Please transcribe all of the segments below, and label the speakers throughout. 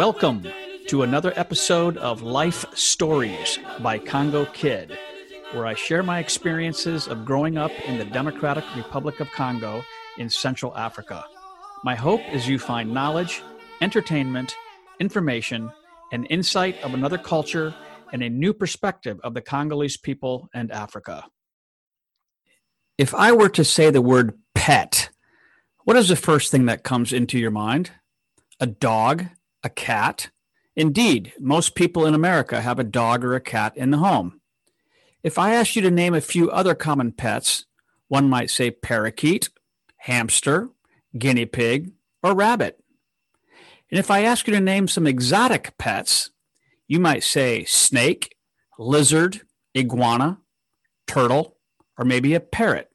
Speaker 1: Welcome to another episode of Life Stories by Congo Kid, where I share my experiences of growing up in the Democratic Republic of Congo in Central Africa. My hope is you find knowledge, entertainment, information, and insight of another culture and a new perspective of the Congolese people and Africa. If I were to say the word pet, what is the first thing that comes into your mind? A dog? A cat? Indeed, most people in America have a dog or a cat in the home. If I asked you to name a few other common pets, one might say parakeet, hamster, guinea pig, or rabbit. And if I ask you to name some exotic pets, you might say snake, lizard, iguana, turtle, or maybe a parrot.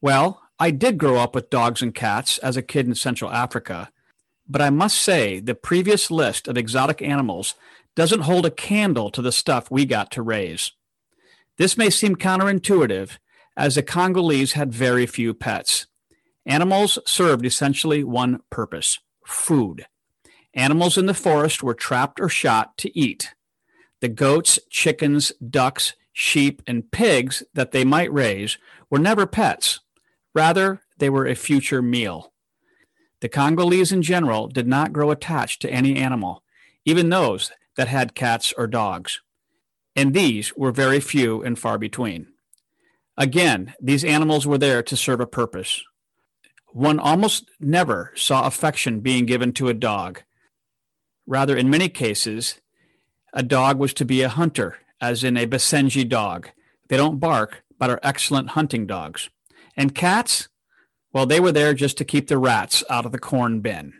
Speaker 1: Well, I did grow up with dogs and cats as a kid in Central Africa, but I must say the previous list of exotic animals doesn't hold a candle to the stuff we got to raise. This may seem counterintuitive, as the Congolese had very few pets. Animals served essentially one purpose food. Animals in the forest were trapped or shot to eat. The goats, chickens, ducks, sheep, and pigs that they might raise were never pets. Rather, they were a future meal. The Congolese in general did not grow attached to any animal, even those that had cats or dogs. And these were very few and far between. Again, these animals were there to serve a purpose. One almost never saw affection being given to a dog. Rather, in many cases, a dog was to be a hunter, as in a Basenji dog. They don't bark, but are excellent hunting dogs. And cats, well, they were there just to keep the rats out of the corn bin.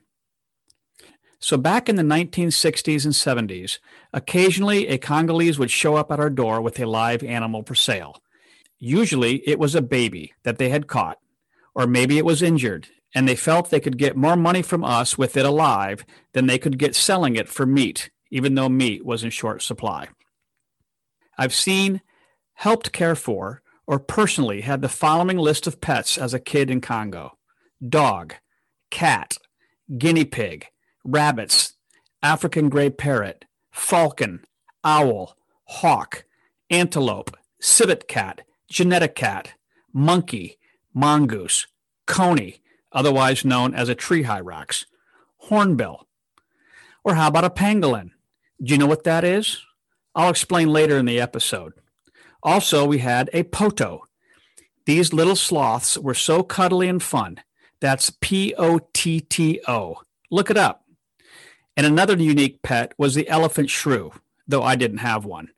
Speaker 1: So back in the 1960s and 70s, occasionally a Congolese would show up at our door with a live animal for sale. Usually it was a baby that they had caught or maybe it was injured, and they felt they could get more money from us with it alive than they could get selling it for meat, even though meat was in short supply. I've seen, helped care for, or personally had the following list of pets as a kid in Congo dog, cat, guinea pig, rabbits, African gray parrot, falcon, owl, hawk, antelope, civet cat, genetic cat, monkey, mongoose, coney, otherwise known as a tree hyrax, hornbill. Or how about a pangolin? Do you know what that is? I'll explain later in the episode. Also, we had a potto. These little sloths were so cuddly and fun. That's P O T T O. Look it up. And another unique pet was the elephant shrew, though I didn't have one.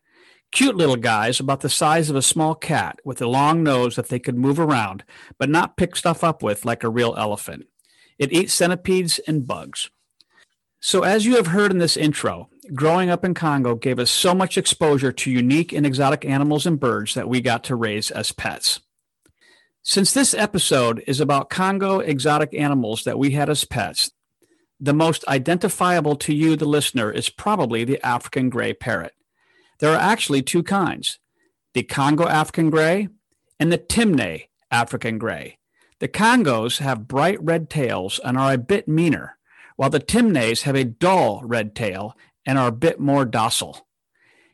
Speaker 1: Cute little guys about the size of a small cat with a long nose that they could move around, but not pick stuff up with like a real elephant. It eats centipedes and bugs. So, as you have heard in this intro, growing up in Congo gave us so much exposure to unique and exotic animals and birds that we got to raise as pets. Since this episode is about Congo exotic animals that we had as pets, the most identifiable to you, the listener, is probably the African gray parrot. There are actually two kinds the Congo African gray and the Timneh African gray. The Congos have bright red tails and are a bit meaner, while the Timnehs have a dull red tail and are a bit more docile.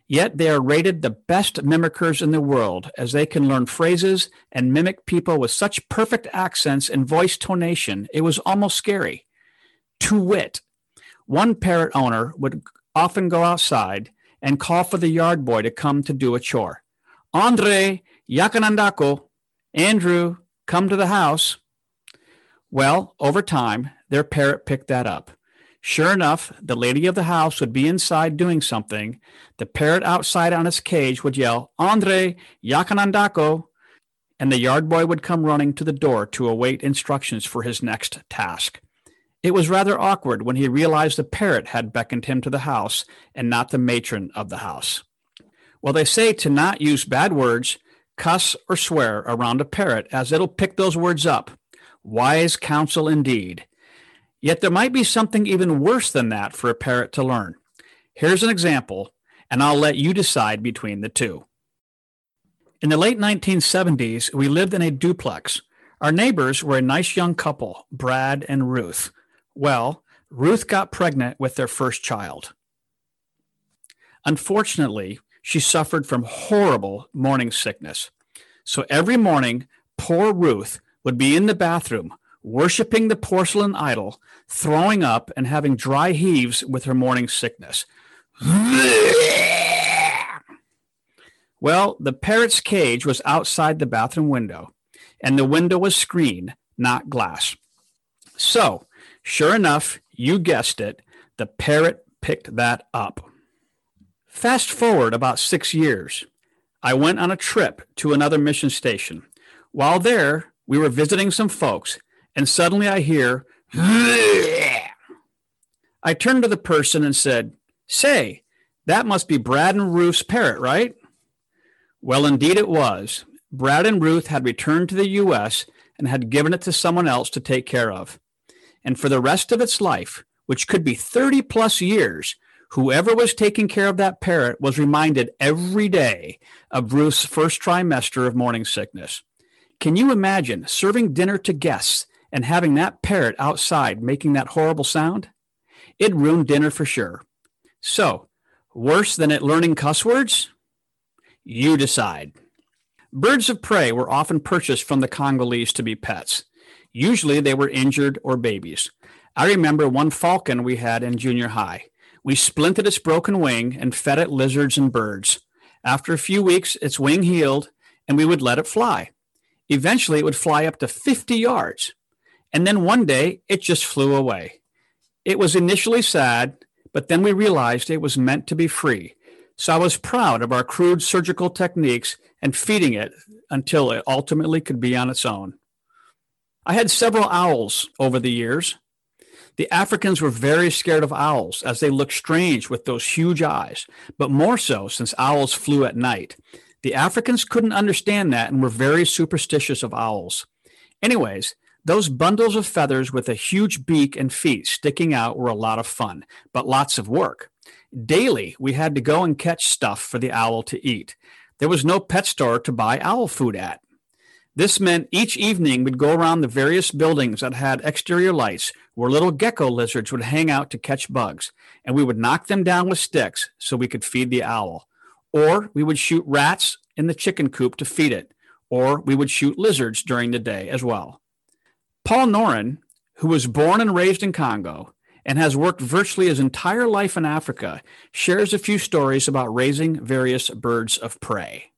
Speaker 1: Yet they are rated the best mimickers in the world as they can learn phrases and mimic people with such perfect accents and voice tonation, it was almost scary. To wit, one parrot owner would often go outside and call for the yard boy to come to do a chore. Andre, Yakanandako, Andrew, come to the house. Well, over time, their parrot picked that up. Sure enough, the lady of the house would be inside doing something. The parrot outside on its cage would yell, Andre, Yakanandako, and the yard boy would come running to the door to await instructions for his next task. It was rather awkward when he realized the parrot had beckoned him to the house and not the matron of the house. Well, they say to not use bad words, cuss, or swear around a parrot, as it'll pick those words up. Wise counsel indeed. Yet there might be something even worse than that for a parrot to learn. Here's an example, and I'll let you decide between the two. In the late 1970s, we lived in a duplex. Our neighbors were a nice young couple, Brad and Ruth. Well, Ruth got pregnant with their first child. Unfortunately, she suffered from horrible morning sickness. So every morning, poor Ruth would be in the bathroom, worshiping the porcelain idol, throwing up, and having dry heaves with her morning sickness. Well, the parrot's cage was outside the bathroom window, and the window was screened, not glass. So, sure enough, you guessed it, the parrot picked that up. Fast forward about six years. I went on a trip to another mission station. While there, we were visiting some folks, and suddenly I hear, I turned to the person and said, Say, that must be Brad and Ruth's parrot, right? Well, indeed it was. Brad and Ruth had returned to the U.S. and had given it to someone else to take care of. And for the rest of its life, which could be 30 plus years, whoever was taking care of that parrot was reminded every day of Ruth's first trimester of morning sickness. Can you imagine serving dinner to guests and having that parrot outside making that horrible sound? It ruined dinner for sure. So, worse than it learning cuss words? You decide. Birds of prey were often purchased from the Congolese to be pets. Usually they were injured or babies. I remember one falcon we had in junior high. We splinted its broken wing and fed it lizards and birds. After a few weeks, its wing healed and we would let it fly. Eventually, it would fly up to 50 yards. And then one day, it just flew away. It was initially sad, but then we realized it was meant to be free. So I was proud of our crude surgical techniques and feeding it until it ultimately could be on its own. I had several owls over the years. The Africans were very scared of owls as they looked strange with those huge eyes, but more so since owls flew at night. The Africans couldn't understand that and were very superstitious of owls. Anyways, those bundles of feathers with a huge beak and feet sticking out were a lot of fun, but lots of work. Daily, we had to go and catch stuff for the owl to eat. There was no pet store to buy owl food at. This meant each evening we'd go around the various buildings that had exterior lights where little gecko lizards would hang out to catch bugs, and we would knock them down with sticks so we could feed the owl. Or we would shoot rats in the chicken coop to feed it, or we would shoot lizards during the day as well. Paul Noren, who was born and raised in Congo and has worked virtually his entire life in Africa, shares a few stories about raising various birds of prey.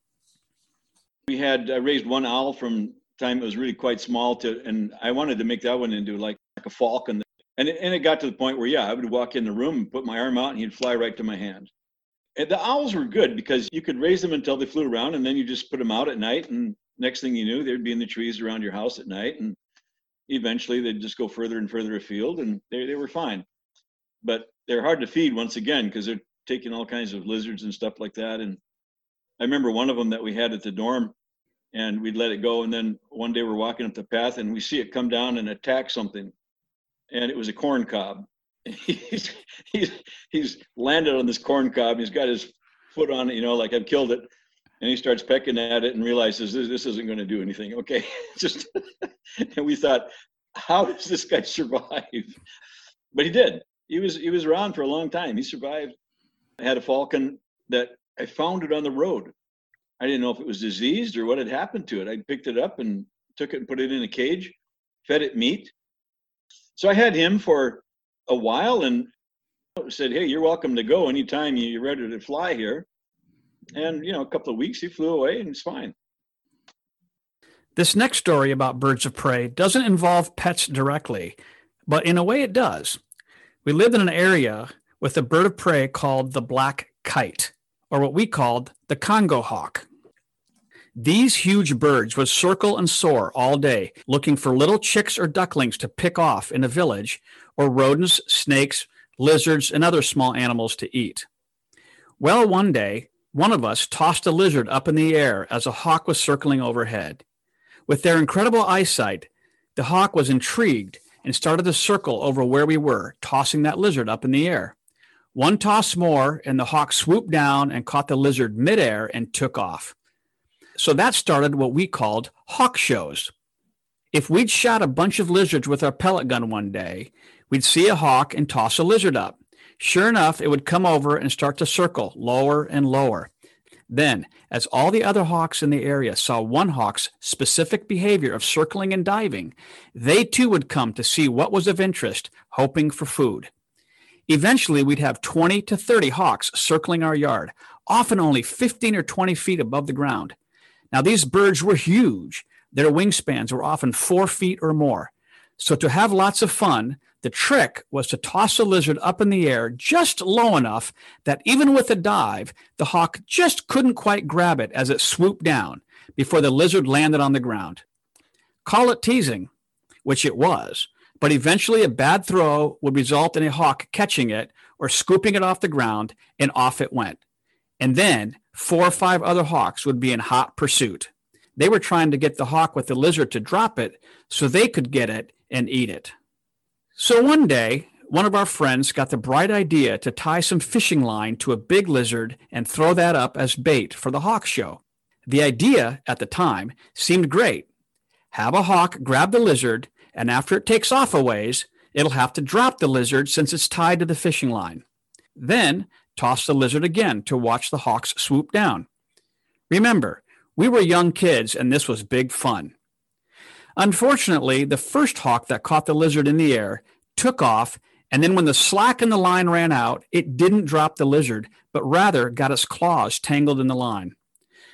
Speaker 2: We had I raised one owl from time it was really quite small to, and I wanted to make that one into like, like a falcon. And it, and it got to the point where, yeah, I would walk in the room and put my arm out and he'd fly right to my hand. And the owls were good because you could raise them until they flew around and then you just put them out at night. And next thing you knew, they'd be in the trees around your house at night. And eventually they'd just go further and further afield and they, they were fine. But they're hard to feed once again because they're taking all kinds of lizards and stuff like that. And I remember one of them that we had at the dorm, and we'd let it go. And then one day we're walking up the path, and we see it come down and attack something, and it was a corn cob. he's he's he's landed on this corn cob. He's got his foot on it, you know, like I've killed it. And he starts pecking at it and realizes this, this isn't going to do anything. Okay, just and we thought, how does this guy survive? But he did. He was he was around for a long time. He survived. I had a falcon that I found it on the road. I didn't know if it was diseased or what had happened to it. I picked it up and took it and put it in a cage, fed it meat. So I had him for a while and said, Hey, you're welcome to go anytime you're ready to fly here. And, you know, a couple of weeks he flew away and it's fine.
Speaker 1: This next story about birds of prey doesn't involve pets directly, but in a way it does. We lived in an area with a bird of prey called the black kite or what we called the Congo hawk. These huge birds would circle and soar all day, looking for little chicks or ducklings to pick off in a village, or rodents, snakes, lizards, and other small animals to eat. Well, one day, one of us tossed a lizard up in the air as a hawk was circling overhead. With their incredible eyesight, the hawk was intrigued and started to circle over where we were, tossing that lizard up in the air. One toss more, and the hawk swooped down and caught the lizard midair and took off. So that started what we called hawk shows. If we'd shot a bunch of lizards with our pellet gun one day, We'd see a hawk and toss a lizard up. Sure enough, it would come over and start to circle lower and lower. Then, as all the other hawks in the area saw one hawk's specific behavior of circling and diving, they too would come to see what was of interest, hoping for food. Eventually, we'd have 20 to 30 hawks circling our yard, often only 15 or 20 feet above the ground. Now, these birds were huge. Their wingspans were often four feet or more. So, to have lots of fun, the trick was to toss a lizard up in the air just low enough that even with a dive, the hawk just couldn't quite grab it as it swooped down before the lizard landed on the ground. Call it teasing, which it was, but eventually a bad throw would result in a hawk catching it or scooping it off the ground, and off it went. And then four or five other hawks would be in hot pursuit. They were trying to get the hawk with the lizard to drop it so they could get it and eat it. So one day, one of our friends got the bright idea to tie some fishing line to a big lizard and throw that up as bait for the hawk show. The idea at the time seemed great. Have a hawk grab the lizard, and after it takes off a ways, it'll have to drop the lizard since it's tied to the fishing line. Then toss the lizard again to watch the hawks swoop down. Remember, we were young kids and this was big fun. Unfortunately, the first hawk that caught the lizard in the air took off, and then when the slack in the line ran out, it didn't drop the lizard, but rather got its claws tangled in the line.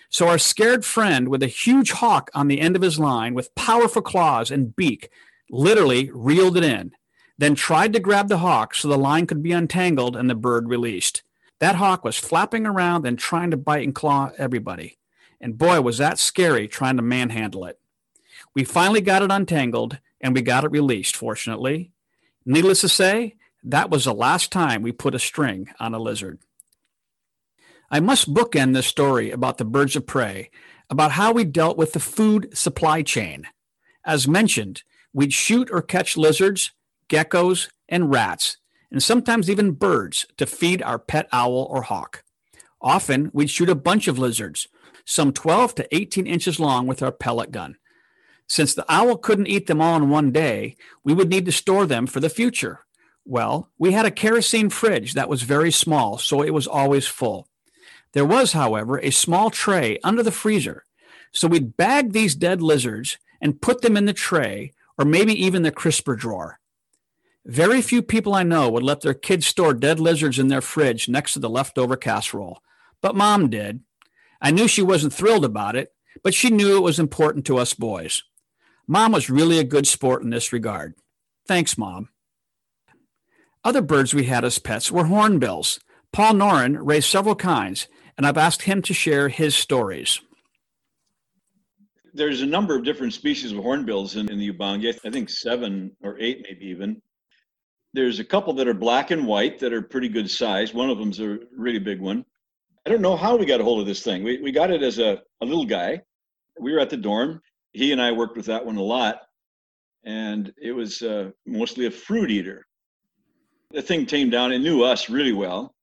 Speaker 1: So our scared friend, with a huge hawk on the end of his line with powerful claws and beak, literally reeled it in, then tried to grab the hawk so the line could be untangled and the bird released. That hawk was flapping around and trying to bite and claw everybody. And boy, was that scary trying to manhandle it. We finally got it untangled and we got it released, fortunately. Needless to say, that was the last time we put a string on a lizard. I must bookend this story about the birds of prey, about how we dealt with the food supply chain. As mentioned, we'd shoot or catch lizards, geckos, and rats, and sometimes even birds to feed our pet owl or hawk. Often, we'd shoot a bunch of lizards, some 12 to 18 inches long, with our pellet gun. Since the owl couldn't eat them all in one day, we would need to store them for the future. Well, we had a kerosene fridge that was very small, so it was always full. There was, however, a small tray under the freezer. So we'd bag these dead lizards and put them in the tray or maybe even the crisper drawer. Very few people I know would let their kids store dead lizards in their fridge next to the leftover casserole, but mom did. I knew she wasn't thrilled about it, but she knew it was important to us boys. Mom was really a good sport in this regard. Thanks, Mom. Other birds we had as pets were hornbills. Paul Noren raised several kinds, and I've asked him to share his stories.
Speaker 2: There's a number of different species of hornbills in, in the Ubangi. I think seven or eight, maybe even. There's a couple that are black and white that are pretty good size. One of them's a really big one. I don't know how we got a hold of this thing. We, we got it as a, a little guy. We were at the dorm he and I worked with that one a lot, and it was uh, mostly a fruit eater. The thing tamed down and knew us really well.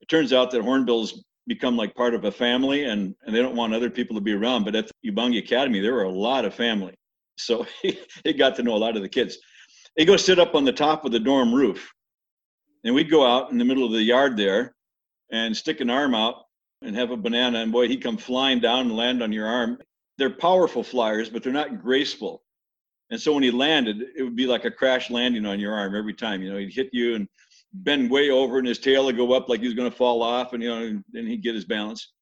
Speaker 2: It turns out that hornbills become like part of a family, and, and they don't want other people to be around. But at the Ubangi Academy, there were a lot of family, so he, got to know a lot of the kids. He'd go sit up on the top of the dorm roof, and we'd go out in the middle of the yard there and stick an arm out and have a banana, and boy, he'd come flying down and land on your arm they're powerful flyers, but they're not graceful. And so when he landed, it would be like a crash landing on your arm every time. You know, he'd hit you and bend way over, and his tail would go up like he was going to fall off, and you know, and then he'd get his balance.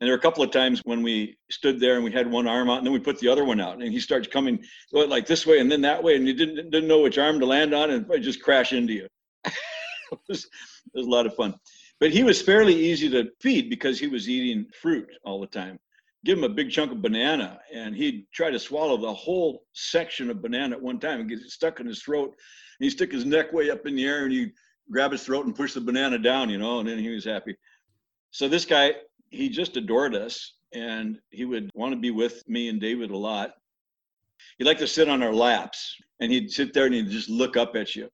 Speaker 2: And there were a couple of times when we stood there and we had one arm out, and then we put the other one out, and he starts coming like this way and then that way, and you didn't didn't know which arm to land on, and just crash into you. it, was, it was a lot of fun. But he was fairly easy to feed because he was eating fruit all the time give him a big chunk of banana and he'd try to swallow the whole section of banana at one time and get it stuck in his throat. And he'd stick his neck way up in the air and he'd grab his throat and push the banana down, you know, and then he was happy. So this guy, he just adored us and he would want to be with me and David a lot. He'd like to sit on our laps and he'd sit there and he'd just look up at you.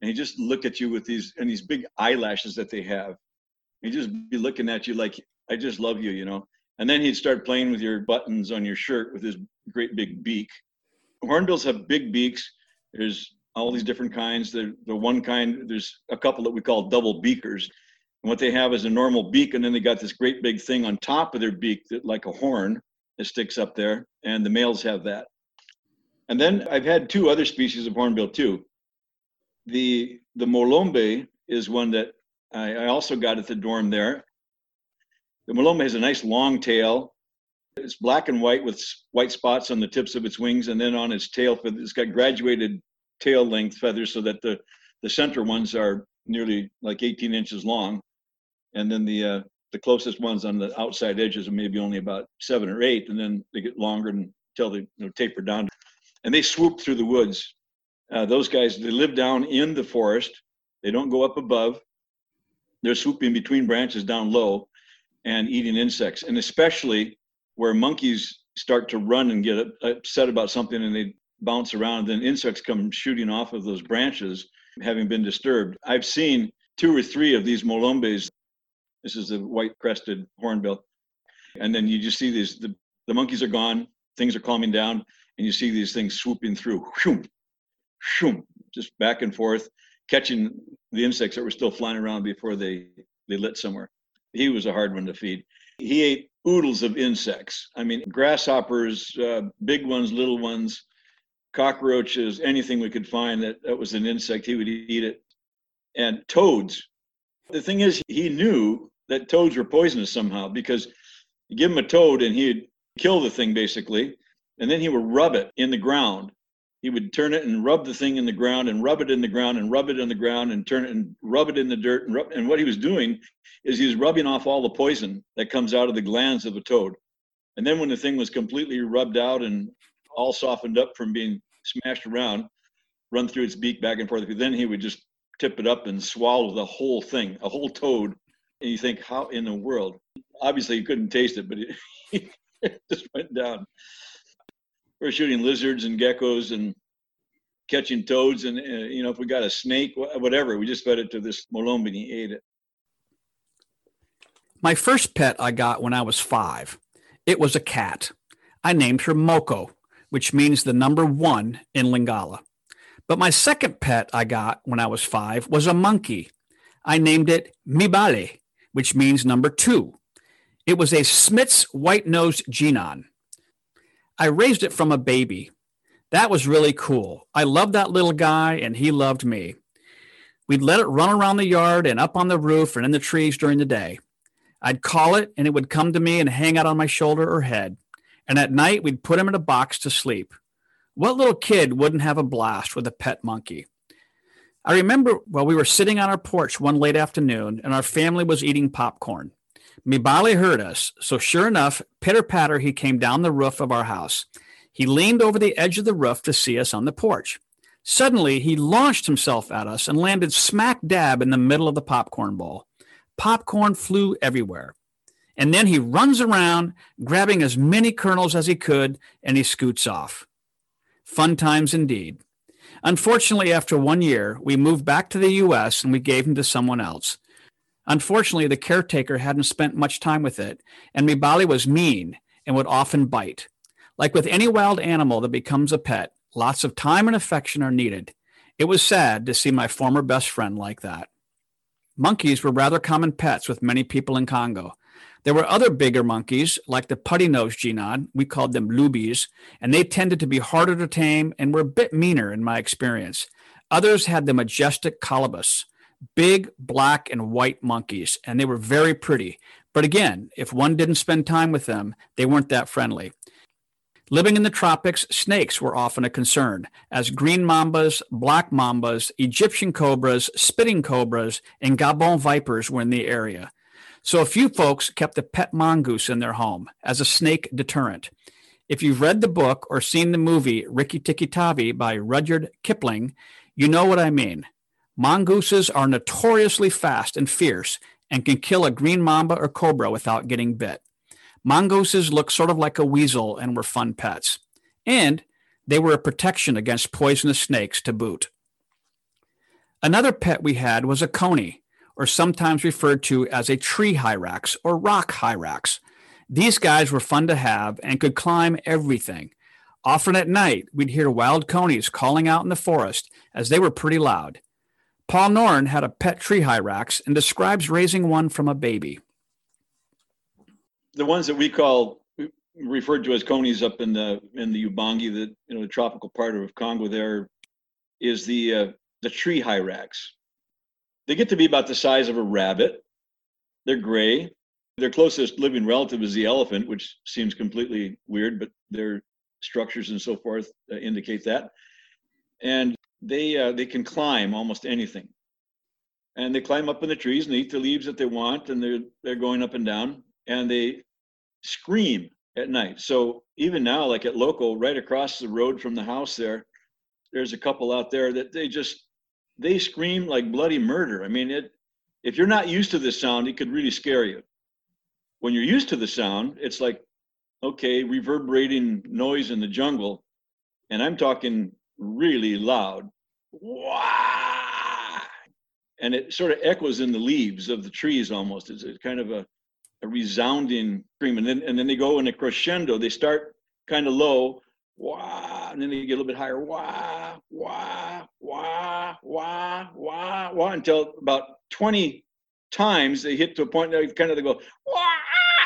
Speaker 2: And he'd just look at you with these and these big eyelashes that they have. He'd just be looking at you like, I just love you, you know. And then he'd start playing with your buttons on your shirt with his great big beak. Hornbills have big beaks. There's all these different kinds. The, the one kind, there's a couple that we call double beakers. And what they have is a normal beak, and then they got this great big thing on top of their beak that like a horn that sticks up there, and the males have that. And then I've had two other species of hornbill too. The the molombe is one that I, I also got at the dorm there. The molombe has a nice long tail. It's black and white with white spots on the tips of its wings, and then on its tail, it's got graduated tail length feathers so that the the center ones are nearly like 18 inches long, and then the uh, the closest ones on the outside edges are maybe only about seven or eight, and then they get longer until they you know, taper down. And they swoop through the woods. Uh, those guys they live down in the forest. They don't go up above. They're swooping between branches down low, and eating insects, and especially where monkeys start to run and get upset about something and they bounce around, then insects come shooting off of those branches, having been disturbed. I've seen two or three of these molombes. This is the white crested hornbill. And then you just see these, the, the monkeys are gone, things are calming down, and you see these things swooping through, shoom, shoom, just back and forth, catching the insects that were still flying around before they, they lit somewhere. He was a hard one to feed. He ate oodles of insects. I mean, grasshoppers, uh, big ones, little ones, cockroaches, anything we could find that, that was an insect, he would eat it. And toads. The thing is, he knew that toads were poisonous somehow because you give him a toad and he'd kill the thing basically, and then he would rub it in the ground. He would turn it and rub the thing in the ground and rub it in the ground and rub it in the ground and turn it and rub it in the dirt. And, rub, and what he was doing is he was rubbing off all the poison that comes out of the glands of a toad. And then when the thing was completely rubbed out and all softened up from being smashed around, run through its beak back and forth. Then he would just tip it up and swallow the whole thing, a whole toad. And you think, how in the world? Obviously, he couldn't taste it, but it, it just went down. We are shooting lizards and geckos and catching toads, and uh, you know, if we got a snake, whatever, we just fed it to this molombe and he ate it.
Speaker 1: My first pet I got when I was five. It was a cat. I named her Moko which means the number one in Lingala. But my second pet I got when I was five was a monkey. I named it Mibale, which means number two. It was a Smith's white nosed guenon. I raised it from a baby. That was really cool. I loved that little guy, and he loved me. We'd let it run around the yard and up on the roof and in the trees during the day. I'd call it, and it would come to me and hang out on my shoulder or head. And at night, we'd put him in a box to sleep. What little kid wouldn't have a blast with a pet monkey? I remember while we were sitting on our porch one late afternoon and our family was eating popcorn. Mibale heard us, so sure enough, pitter patter, he came down the roof of our house. He leaned over the edge of the roof to see us on the porch. Suddenly, he launched himself at us and landed smack dab in the middle of the popcorn bowl. Popcorn flew everywhere. And then he runs around, grabbing as many kernels as he could, and he scoots off. Fun times indeed. Unfortunately, after one year, we moved back to the US and we gave him to someone else. Unfortunately, the caretaker hadn't spent much time with it, and Mibale was mean and would often bite. Like with any wild animal that becomes a pet, lots of time and affection are needed. It was sad to see my former best friend like that. Monkeys were rather common pets with many people in Congo. There were other bigger monkeys, like the putty nosed guenon. We called them lubies, and they tended to be harder to tame and were a bit meaner in my experience. Others had the majestic colobus, big black and white monkeys, and they were very pretty. But again, if one didn't spend time with them, they weren't that friendly. Living in the tropics, snakes were often a concern, as green mambas, black mambas, Egyptian cobras, spitting cobras, and Gabon vipers were in the area. So a few folks kept a pet mongoose in their home as a snake deterrent. If you've read the book or seen the movie Rikki-Tikki Tavi by Rudyard Kipling, you know what I mean. Mongooses are notoriously fast and fierce and can kill a green mamba or cobra without getting bit. Mongooses look sort of like a weasel and were fun pets. And they were a protection against poisonous snakes to boot. Another pet we had was a coney, or sometimes referred to as a tree hyrax or rock hyrax. These guys were fun to have and could climb everything. Often at night, we'd hear wild conies calling out in the forest as they were pretty loud. Paul Noren had a pet tree hyrax and describes raising one from a baby.
Speaker 2: The ones that we call referred to as conies up in the in the Ubangi, the you know the tropical part of Congo there, is the uh, the tree hyrax. They get to be about the size of a rabbit. They're gray. Their closest living relative is the elephant, which seems completely weird, but their structures and so forth uh, indicate that. And they uh, they can climb almost anything, and they climb up in the trees and eat the leaves that they want, and they're they're going up and down, and they scream at night. So even now, like at local, right across the road from the house there, there's a couple out there that they just they scream like bloody murder. I mean, it if you're not used to this sound, it could really scare you. When you're used to the sound, it's like okay, reverberating noise in the jungle, and I'm talking really loud. Wah! And it sort of echoes in the leaves of the trees almost. It's kind of a, a resounding scream. And then and then they go in a crescendo. They start kind of low, wah, and then they get a little bit higher, wah, wah, wah, wah, wah, wah, until about 20 times they hit to a point that kind of they go, wah,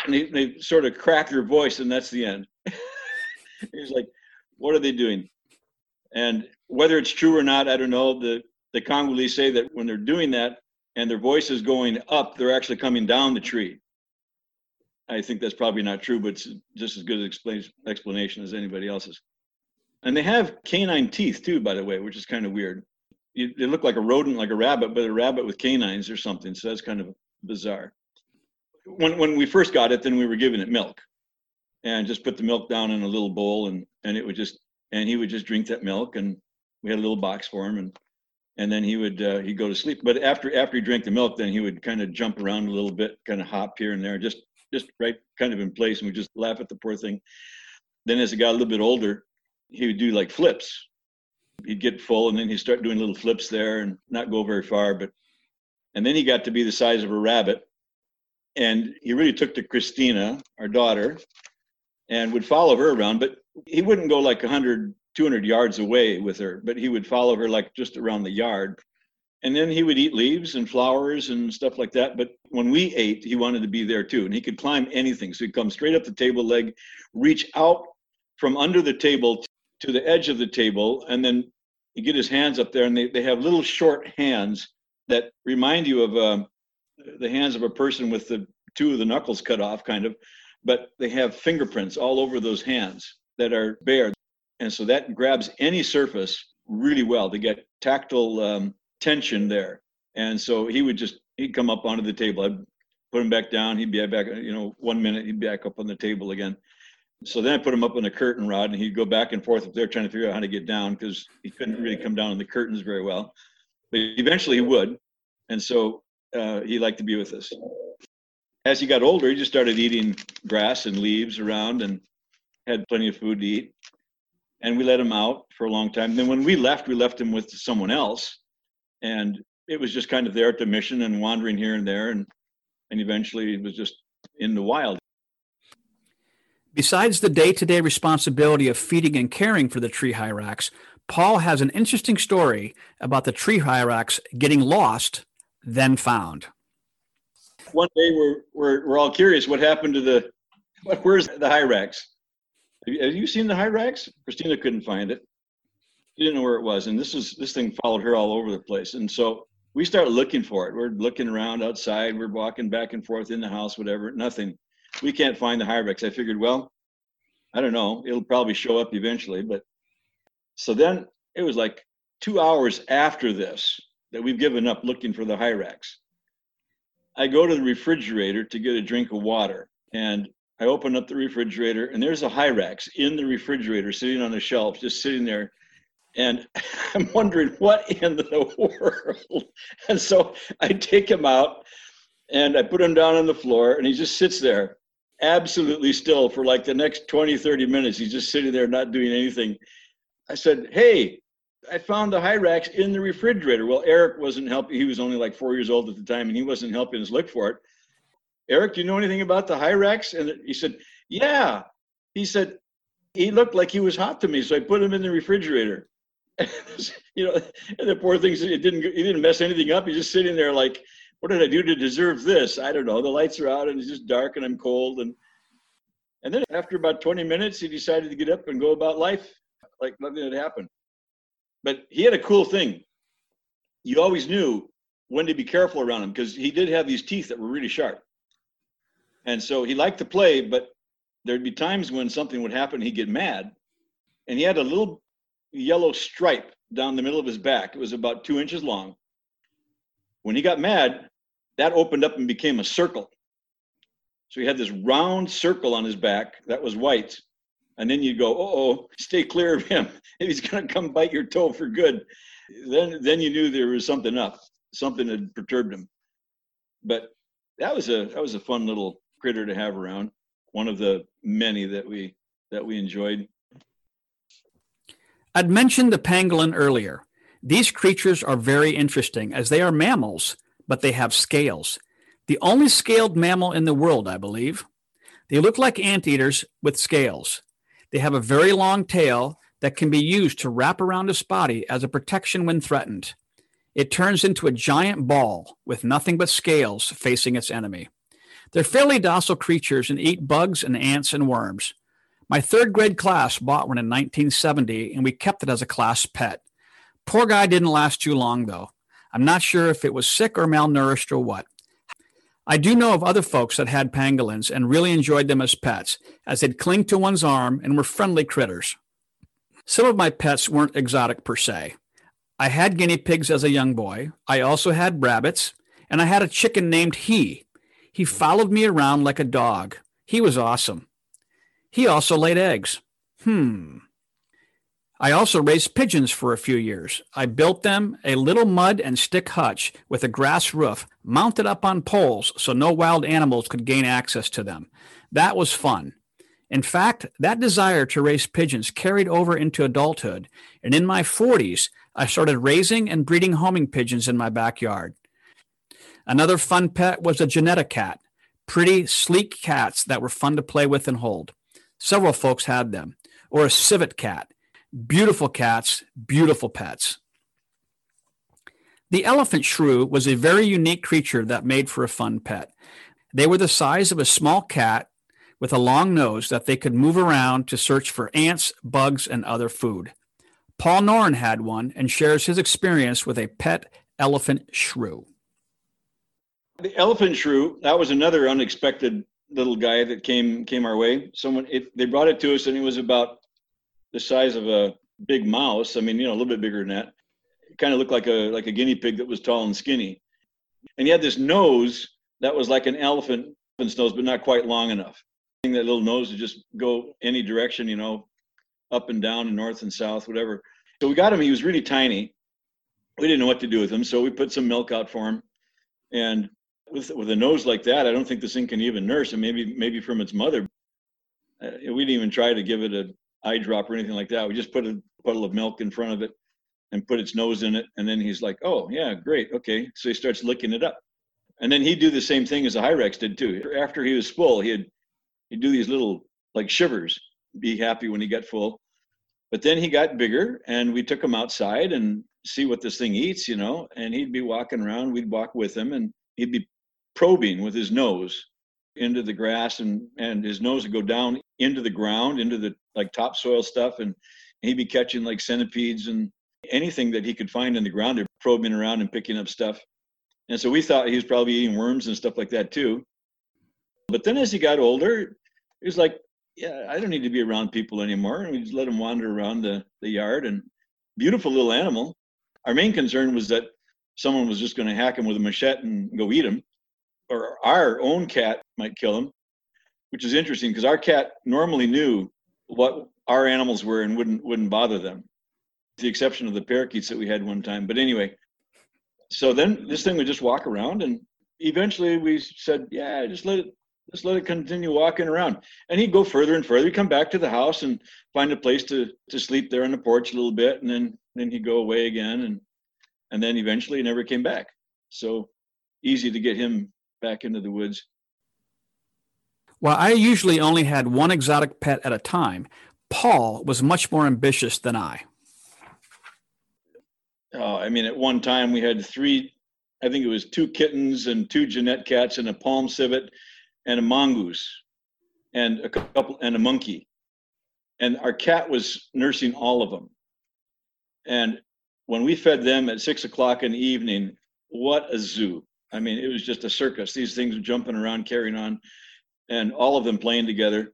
Speaker 2: and they, they sort of crack their voice, and that's the end. He's like, what are they doing? And whether it's true or not, I don't know. The the Congolese say that when they're doing that and their voice is going up, they're actually coming down the tree. I think that's probably not true, but it's just as good an explanation as anybody else's. And they have canine teeth too, by the way, which is kind of weird. You, they look like a rodent, like a rabbit, but a rabbit with canines or something. So that's kind of bizarre. When when we first got it, then we were giving it milk, and just put the milk down in a little bowl, and and it would just and he would just drink that milk, and we had a little box for him, and and then he would uh, he'd go to sleep. But after after he drank the milk, then he would kind of jump around a little bit, kind of hop here and there, just just right kind of in place, and we just laugh at the poor thing. Then as he got a little bit older, he would do like flips. He'd get full, and then he'd start doing little flips there, and not go very far. But and then he got to be the size of a rabbit, and he really took to Christina, our daughter, and would follow her around. But he wouldn't go like 100, 200 yards away with her, but he would follow her like just around the yard. And then he would eat leaves and flowers and stuff like that. But when we ate, he wanted to be there too. And he could climb anything. So he'd come straight up the table leg, reach out from under the table to the edge of the table, and then he'd get his hands up there. And they, they have little short hands that remind you of um, the hands of a person with the two of the knuckles cut off, kind of. But they have fingerprints all over those hands that are bare. And so that grabs any surface really well to get tactile um, tension there. And so he would just, he'd come up onto the table. I'd put him back down. He'd be back, you know, one minute, he'd be back up on the table again. So then I put him up on a curtain rod and he'd go back and forth up there trying to figure out how to get down because he couldn't really come down on the curtains very well. But eventually he would. And so uh, he liked to be with us. As he got older, he just started eating grass and leaves around and had plenty of food to eat. And we let him out for a long time. Then when we left, we left him with someone else. And it was just kind of there at the mission and wandering here and there. And, and eventually it was just in the wild.
Speaker 1: Besides the day to day responsibility of feeding and caring for the tree hyrax, Paul has an interesting story about the tree hyrax getting lost, then found.
Speaker 2: One day we're, we're, we're all curious what happened to the, where's the hyrax? Have you seen the hyrax? Christina couldn't find it. She didn't know where it was, and this is this thing followed her all over the place. And so we start looking for it. We're looking around outside. We're walking back and forth in the house, whatever. Nothing. We can't find the hyrax. I figured, well, I don't know. It'll probably show up eventually. But so then it was like two hours after this that we've given up looking for the hyrax. I go to the refrigerator to get a drink of water, and I open up the refrigerator and there's a Hyrax in the refrigerator sitting on the shelf, just sitting there. And I'm wondering what in the world. And so I take him out and I put him down on the floor and he just sits there absolutely still for like the next 20, 30 minutes. He's just sitting there not doing anything. I said, Hey, I found the Hyrax in the refrigerator. Well, Eric wasn't helping. He was only like four years old at the time and he wasn't helping us look for it. Eric, do you know anything about the Hyrax? And he said, Yeah. He said, he looked like he was hot to me, so I put him in the refrigerator. you know, and the poor thing, it didn't, he didn't mess anything up. He's just sitting there like, what did I do to deserve this? I don't know. The lights are out and it's just dark and I'm cold. And, and then after about 20 minutes, he decided to get up and go about life like nothing had happened. But he had a cool thing. You always knew when to be careful around him because he did have these teeth that were really sharp. And so he liked to play, but there'd be times when something would happen, he'd get mad. And he had a little yellow stripe down the middle of his back. It was about two inches long. When he got mad, that opened up and became a circle. So he had this round circle on his back that was white. And then you'd go, oh, stay clear of him. He's going to come bite your toe for good, then then you knew there was something up. Something had perturbed him. But that was a that was a fun little critter to have around. One of the many that we that we enjoyed.
Speaker 1: I'd mentioned the pangolin earlier. These creatures are very interesting as they are mammals, but they have scales. The only scaled mammal in the world, I believe. They look like anteaters with scales. They have a very long tail that can be used to wrap around its body as a protection when threatened. It turns into a giant ball with nothing but scales facing its enemy. They're fairly docile creatures and eat bugs and ants and worms. My third grade class bought one in 1970, and we kept it as a class pet. Poor guy didn't last too long, though. I'm not sure if it was sick or malnourished or what. I do know of other folks that had pangolins and really enjoyed them as pets, as they'd cling to one's arm and were friendly critters. Some of my pets weren't exotic per se. I had guinea pigs as a young boy. I also had rabbits, and I had a chicken named He. He followed me around like a dog. He was awesome. He also laid eggs. Hmm. I also raised pigeons for a few years. I built them a little mud and stick hutch with a grass roof mounted up on poles so no wild animals could gain access to them. That was fun. In fact, that desire to raise pigeons carried over into adulthood, and in my 40s, I started raising and breeding homing pigeons in my backyard. Another fun pet was a Genetta cat, pretty, sleek cats that were fun to play with and hold. Several folks had them. Or a civet cat. Beautiful cats, beautiful pets. The elephant shrew was a very unique creature that made for a fun pet. They were the size of a small cat with a long nose that they could move around to search for ants, bugs, and other food. Paul Noren had one and shares his experience with a pet elephant shrew.
Speaker 2: The elephant shrew, that was another unexpected little guy that came came our way. Someone it, they brought it to us, and it was about the size of a big mouse. I mean, you know, a little bit bigger than that. It kind of looked like a like a guinea pig that was tall and skinny, and he had this nose that was like an elephant's nose, but not quite long enough. That little nose to just go any direction, you know, up and down and north and south, whatever. So we got him. He was really tiny. We didn't know what to do with him, so we put some milk out for him, and with with a nose like that, I don't think this thing can even nurse, and maybe maybe from its mother. Uh, we didn't even try to give it an eye drop or anything like that. We just put a puddle of milk in front of it and put its nose in it, and then he's like, "Oh yeah, great, okay." So he starts licking it up, and then he'd do the same thing as the Hyrax did too. After he was full, he'd he'd do these little like shivers, be happy when he got full. But then he got bigger, and we took him outside and see what this thing eats, you know. And he'd be walking around. We'd walk with him, and he'd be probing with his nose into the grass and and his nose would go down into the ground into the like topsoil stuff and he'd be catching like centipedes and anything that he could find in the ground. They're probing around and picking up stuff. And so we thought he was probably eating worms and stuff like that too. But then as he got older he was like yeah i don't need to be around people anymore. And we just let him wander around the, the yard and beautiful little animal. Our main concern was that someone was just going to hack him with a machete and go eat him or our own cat might kill him, which is interesting because our cat normally knew what our animals were and wouldn't wouldn't bother them, the exception of the parakeets that we had one time. But anyway, so then this thing would just walk around, and eventually we said, yeah, just let it just let it continue walking around. And he'd go further and further. He'd come back to the house and find a place to to sleep there on the porch a little bit, and then then he'd go away again, and and then eventually he never came back. So easy to get him back into the woods.
Speaker 1: Well, I usually only had one exotic pet at a time. Paul was much more ambitious than I.
Speaker 2: Oh, I mean, at one time we had three, I think it was two kittens and two genet cats and a palm civet and a mongoose and a couple and a monkey. And our cat was nursing all of them. And when we fed them at six o'clock in the evening, what a zoo. I mean, it was just a circus. These things were jumping around, carrying on, and all of them playing together.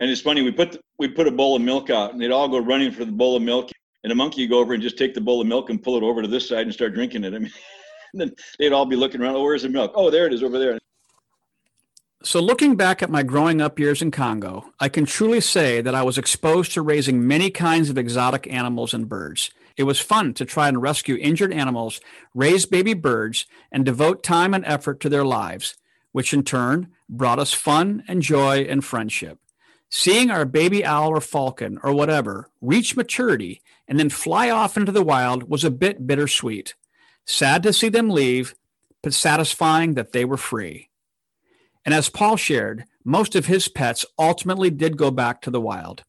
Speaker 2: And it's funny, we put we put a bowl of milk out, and they'd all go running for the bowl of milk. And a monkey would go over and just take the bowl of milk and pull it over to this side and start drinking it. I mean, then they'd all be looking around. Oh, where's the milk? Oh, there it is over there.
Speaker 1: So, looking back at my growing up years in Congo, I can truly say that I was exposed to raising many kinds of exotic animals and birds. It was fun to try and rescue injured animals, raise baby birds, and devote time and effort to their lives, which in turn brought us fun and joy and friendship. Seeing our baby owl or falcon or whatever reach maturity and then fly off into the wild was a bit bittersweet. Sad to see them leave, but satisfying that they were free. And as Paul shared, most of his pets ultimately did go back to the wild.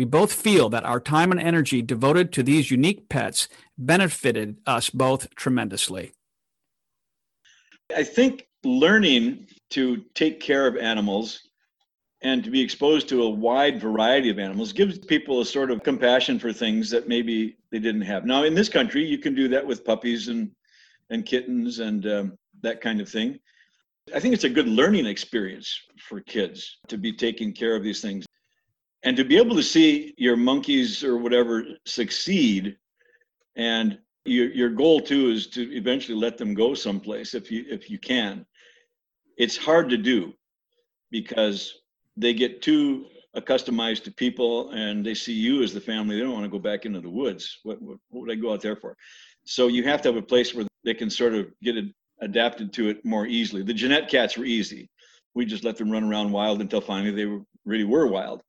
Speaker 1: We both feel that our time and energy devoted to these unique pets benefited us both tremendously.
Speaker 2: I think learning to take care of animals and to be exposed to a wide variety of animals gives people a sort of compassion for things that maybe they didn't have. Now, in this country, you can do that with puppies and and kittens and um, that kind of thing. I think it's a good learning experience for kids to be taking care of these things and to be able to see your monkeys or whatever succeed and your, your goal too is to eventually let them go someplace if you if you can it's hard to do because they get too accustomed to people and they see you as the family. They don't want to go back into the woods. What, what, what would I go out there for? So you have to have a place where they can sort of get adapted to it more easily. The genet cats were easy. We just let them run around wild until finally they were, really were wild.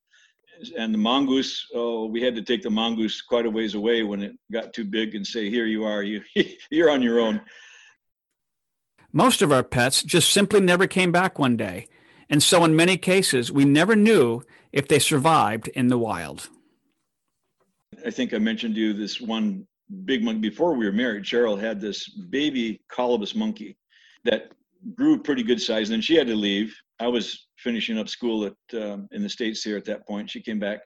Speaker 2: And the mongoose, oh, we had to take the mongoose quite a ways away when it got too big and say, "Here you are, you you're on your own."
Speaker 1: Most of our pets just simply never came back one day. And so, in many cases, we never knew if they survived in the wild.
Speaker 2: I think I mentioned to you this one big monkey before we were married. Cheryl had this baby colobus monkey that grew pretty good size. And then she had to leave. I was finishing up school at um, in the states here at that point. She came back,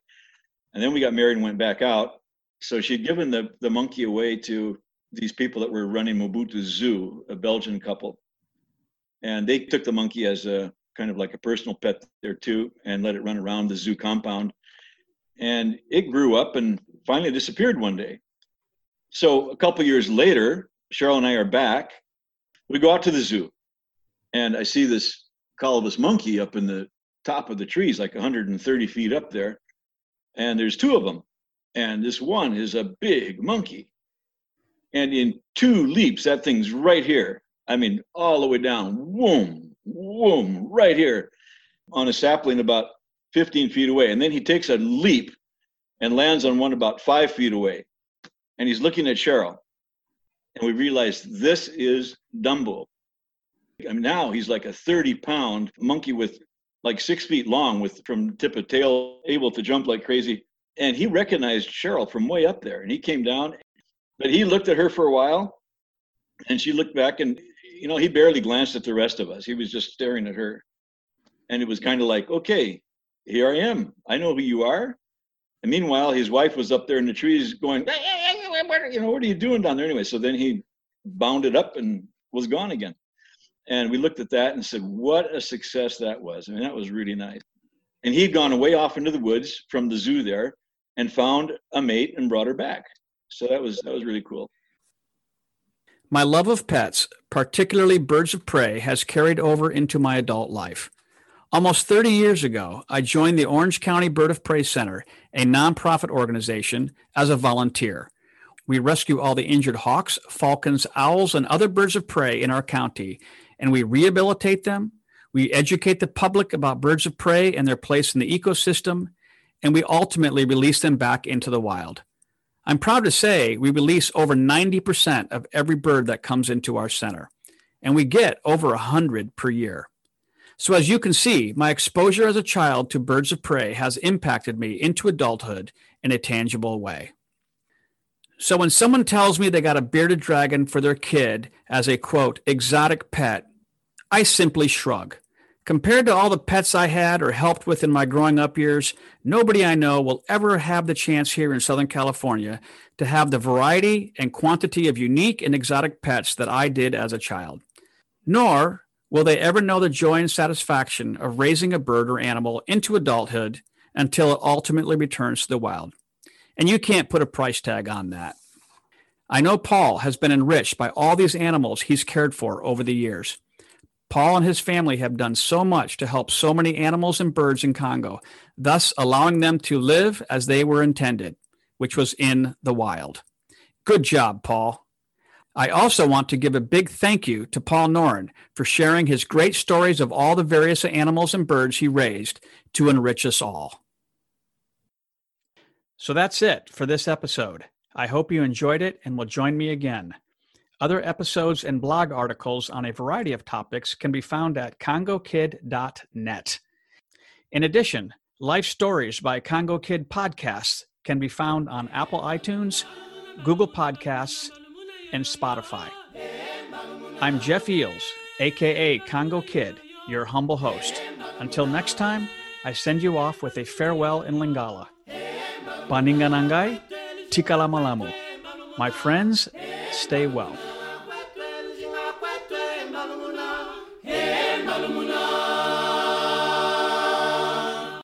Speaker 2: and then we got married and went back out. So she'd given the the monkey away to these people that were running Mobutu Zoo, a Belgian couple, and they took the monkey as a kind of like a personal pet there too, and let it run around the zoo compound. And it grew up and finally disappeared one day. So a couple years later, Cheryl and I are back. We go out to the zoo, and I see this colobus monkey up in the top of the trees, like 130 feet up there. And there's two of them. And this one is a big monkey. And in two leaps, that thing's right here. I mean, all the way down, whoom, whoom, right here on a sapling about 15 feet away. And then he takes a leap and lands on one about five feet away. And he's looking at Cheryl. And we realize this is Dumbo. I mean, now he's like a 30 pound monkey with like six feet long, with from tip of tail, able to jump like crazy. And he recognized Cheryl from way up there and he came down. But he looked at her for a while and she looked back and you know, he barely glanced at the rest of us. He was just staring at her. And it was kind of like, okay, here I am. I know who you are. And meanwhile, his wife was up there in the trees going, you know, what are you doing down there anyway? So then he bounded up and was gone again. And we looked at that and said, what a success that was. I mean, that was really nice. And he'd gone away off into the woods from the zoo there and found a mate and brought her back. So that was that was really cool.
Speaker 1: My love of pets, particularly birds of prey, has carried over into my adult life. Almost 30 years ago, I joined the Orange County Bird of Prey Center, a nonprofit organization, as a volunteer. We rescue all the injured hawks, falcons, owls, and other birds of prey in our county, and we rehabilitate them. We educate the public about birds of prey and their place in the ecosystem, and we ultimately release them back into the wild. I'm proud to say we release over 90% of every bird that comes into our center, and we get over 100 per year. So, as you can see, my exposure as a child to birds of prey has impacted me into adulthood in a tangible way. So, when someone tells me they got a bearded dragon for their kid as a quote, exotic pet, I simply shrug. Compared to all the pets I had or helped with in my growing up years, nobody I know will ever have the chance here in Southern California to have the variety and quantity of unique and exotic pets that I did as a child. Nor will they ever know the joy and satisfaction of raising a bird or animal into adulthood until it ultimately returns to the wild. And you can't put a price tag on that. I know Paul has been enriched by all these animals he's cared for over the years. Paul and his family have done so much to help so many animals and birds in Congo, thus allowing them to live as they were intended, which was in the wild. Good job, Paul. I also want to give a big thank you to Paul Noren for sharing his great stories of all the various animals and birds he raised to enrich us all. So that's it for this episode. I hope you enjoyed it and will join me again. Other episodes and blog articles on a variety of topics can be found at congokid.net. In addition, Life Stories by Congo Kid podcasts can be found on Apple iTunes, Google Podcasts, and Spotify. I'm Jeff Eels, aka Congo Kid, your humble host. Until next time, I send you off with a farewell in Lingala. Paninganangai, Tikala Malamu. My friends, stay well.